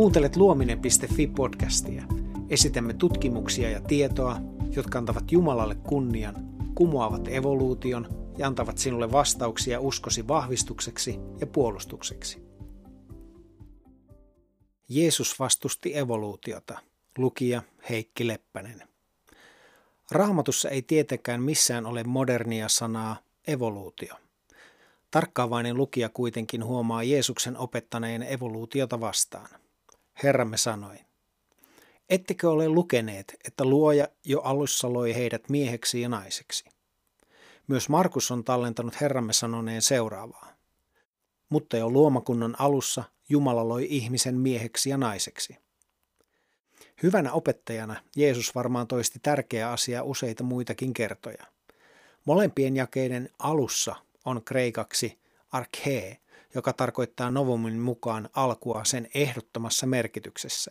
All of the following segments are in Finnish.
Kuuntelet luominen.fi-podcastia. Esitämme tutkimuksia ja tietoa, jotka antavat Jumalalle kunnian, kumoavat evoluution ja antavat sinulle vastauksia uskosi vahvistukseksi ja puolustukseksi. Jeesus vastusti evoluutiota. Lukija Heikki Leppänen. Raamatussa ei tietenkään missään ole modernia sanaa evoluutio. Tarkkaavainen lukija kuitenkin huomaa Jeesuksen opettaneen evoluutiota vastaan. Herramme sanoi, ettekö ole lukeneet, että luoja jo alussa loi heidät mieheksi ja naiseksi? Myös Markus on tallentanut Herramme sanoneen seuraavaa. Mutta jo luomakunnan alussa Jumala loi ihmisen mieheksi ja naiseksi. Hyvänä opettajana Jeesus varmaan toisti tärkeä asia useita muitakin kertoja. Molempien jakeiden alussa on kreikaksi arche, joka tarkoittaa novomin mukaan alkua sen ehdottomassa merkityksessä.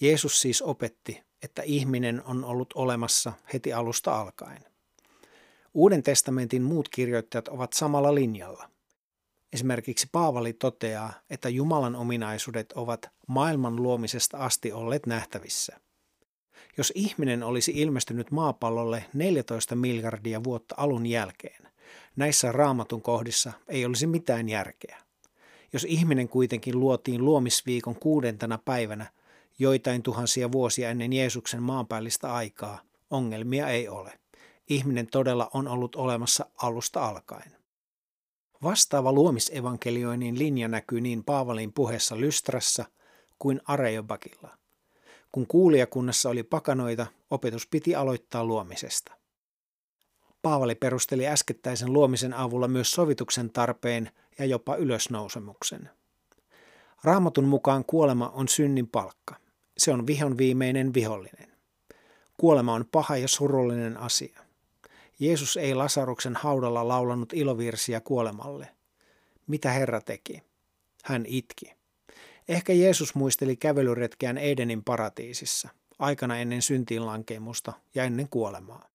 Jeesus siis opetti, että ihminen on ollut olemassa heti alusta alkaen. Uuden testamentin muut kirjoittajat ovat samalla linjalla. Esimerkiksi Paavali toteaa, että Jumalan ominaisuudet ovat maailman luomisesta asti olleet nähtävissä. Jos ihminen olisi ilmestynyt maapallolle 14 miljardia vuotta alun jälkeen, näissä raamatun kohdissa ei olisi mitään järkeä. Jos ihminen kuitenkin luotiin luomisviikon kuudentena päivänä joitain tuhansia vuosia ennen Jeesuksen maanpäällistä aikaa, ongelmia ei ole. Ihminen todella on ollut olemassa alusta alkaen. Vastaava luomisevankelioinnin linja näkyy niin Paavalin puheessa Lystrassa kuin Areobakilla. Kun kuulijakunnassa oli pakanoita, opetus piti aloittaa luomisesta. Paavali perusteli äskettäisen luomisen avulla myös sovituksen tarpeen ja jopa ylösnousemuksen. Raamatun mukaan kuolema on synnin palkka. Se on vihon viimeinen vihollinen. Kuolema on paha ja surullinen asia. Jeesus ei Lasaruksen haudalla laulanut ilovirsiä kuolemalle. Mitä Herra teki? Hän itki. Ehkä Jeesus muisteli kävelyretkeään Edenin paratiisissa, aikana ennen syntiinlankemusta ja ennen kuolemaa.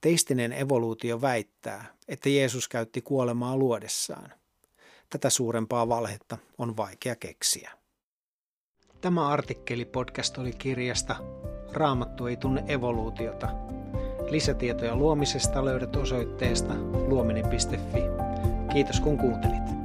Teistinen evoluutio väittää, että Jeesus käytti kuolemaa luodessaan. Tätä suurempaa valhetta on vaikea keksiä. Tämä artikkeli podcast oli kirjasta Raamattu ei tunne evoluutiota. Lisätietoja luomisesta löydät osoitteesta luominen.fi. Kiitos kun kuuntelit.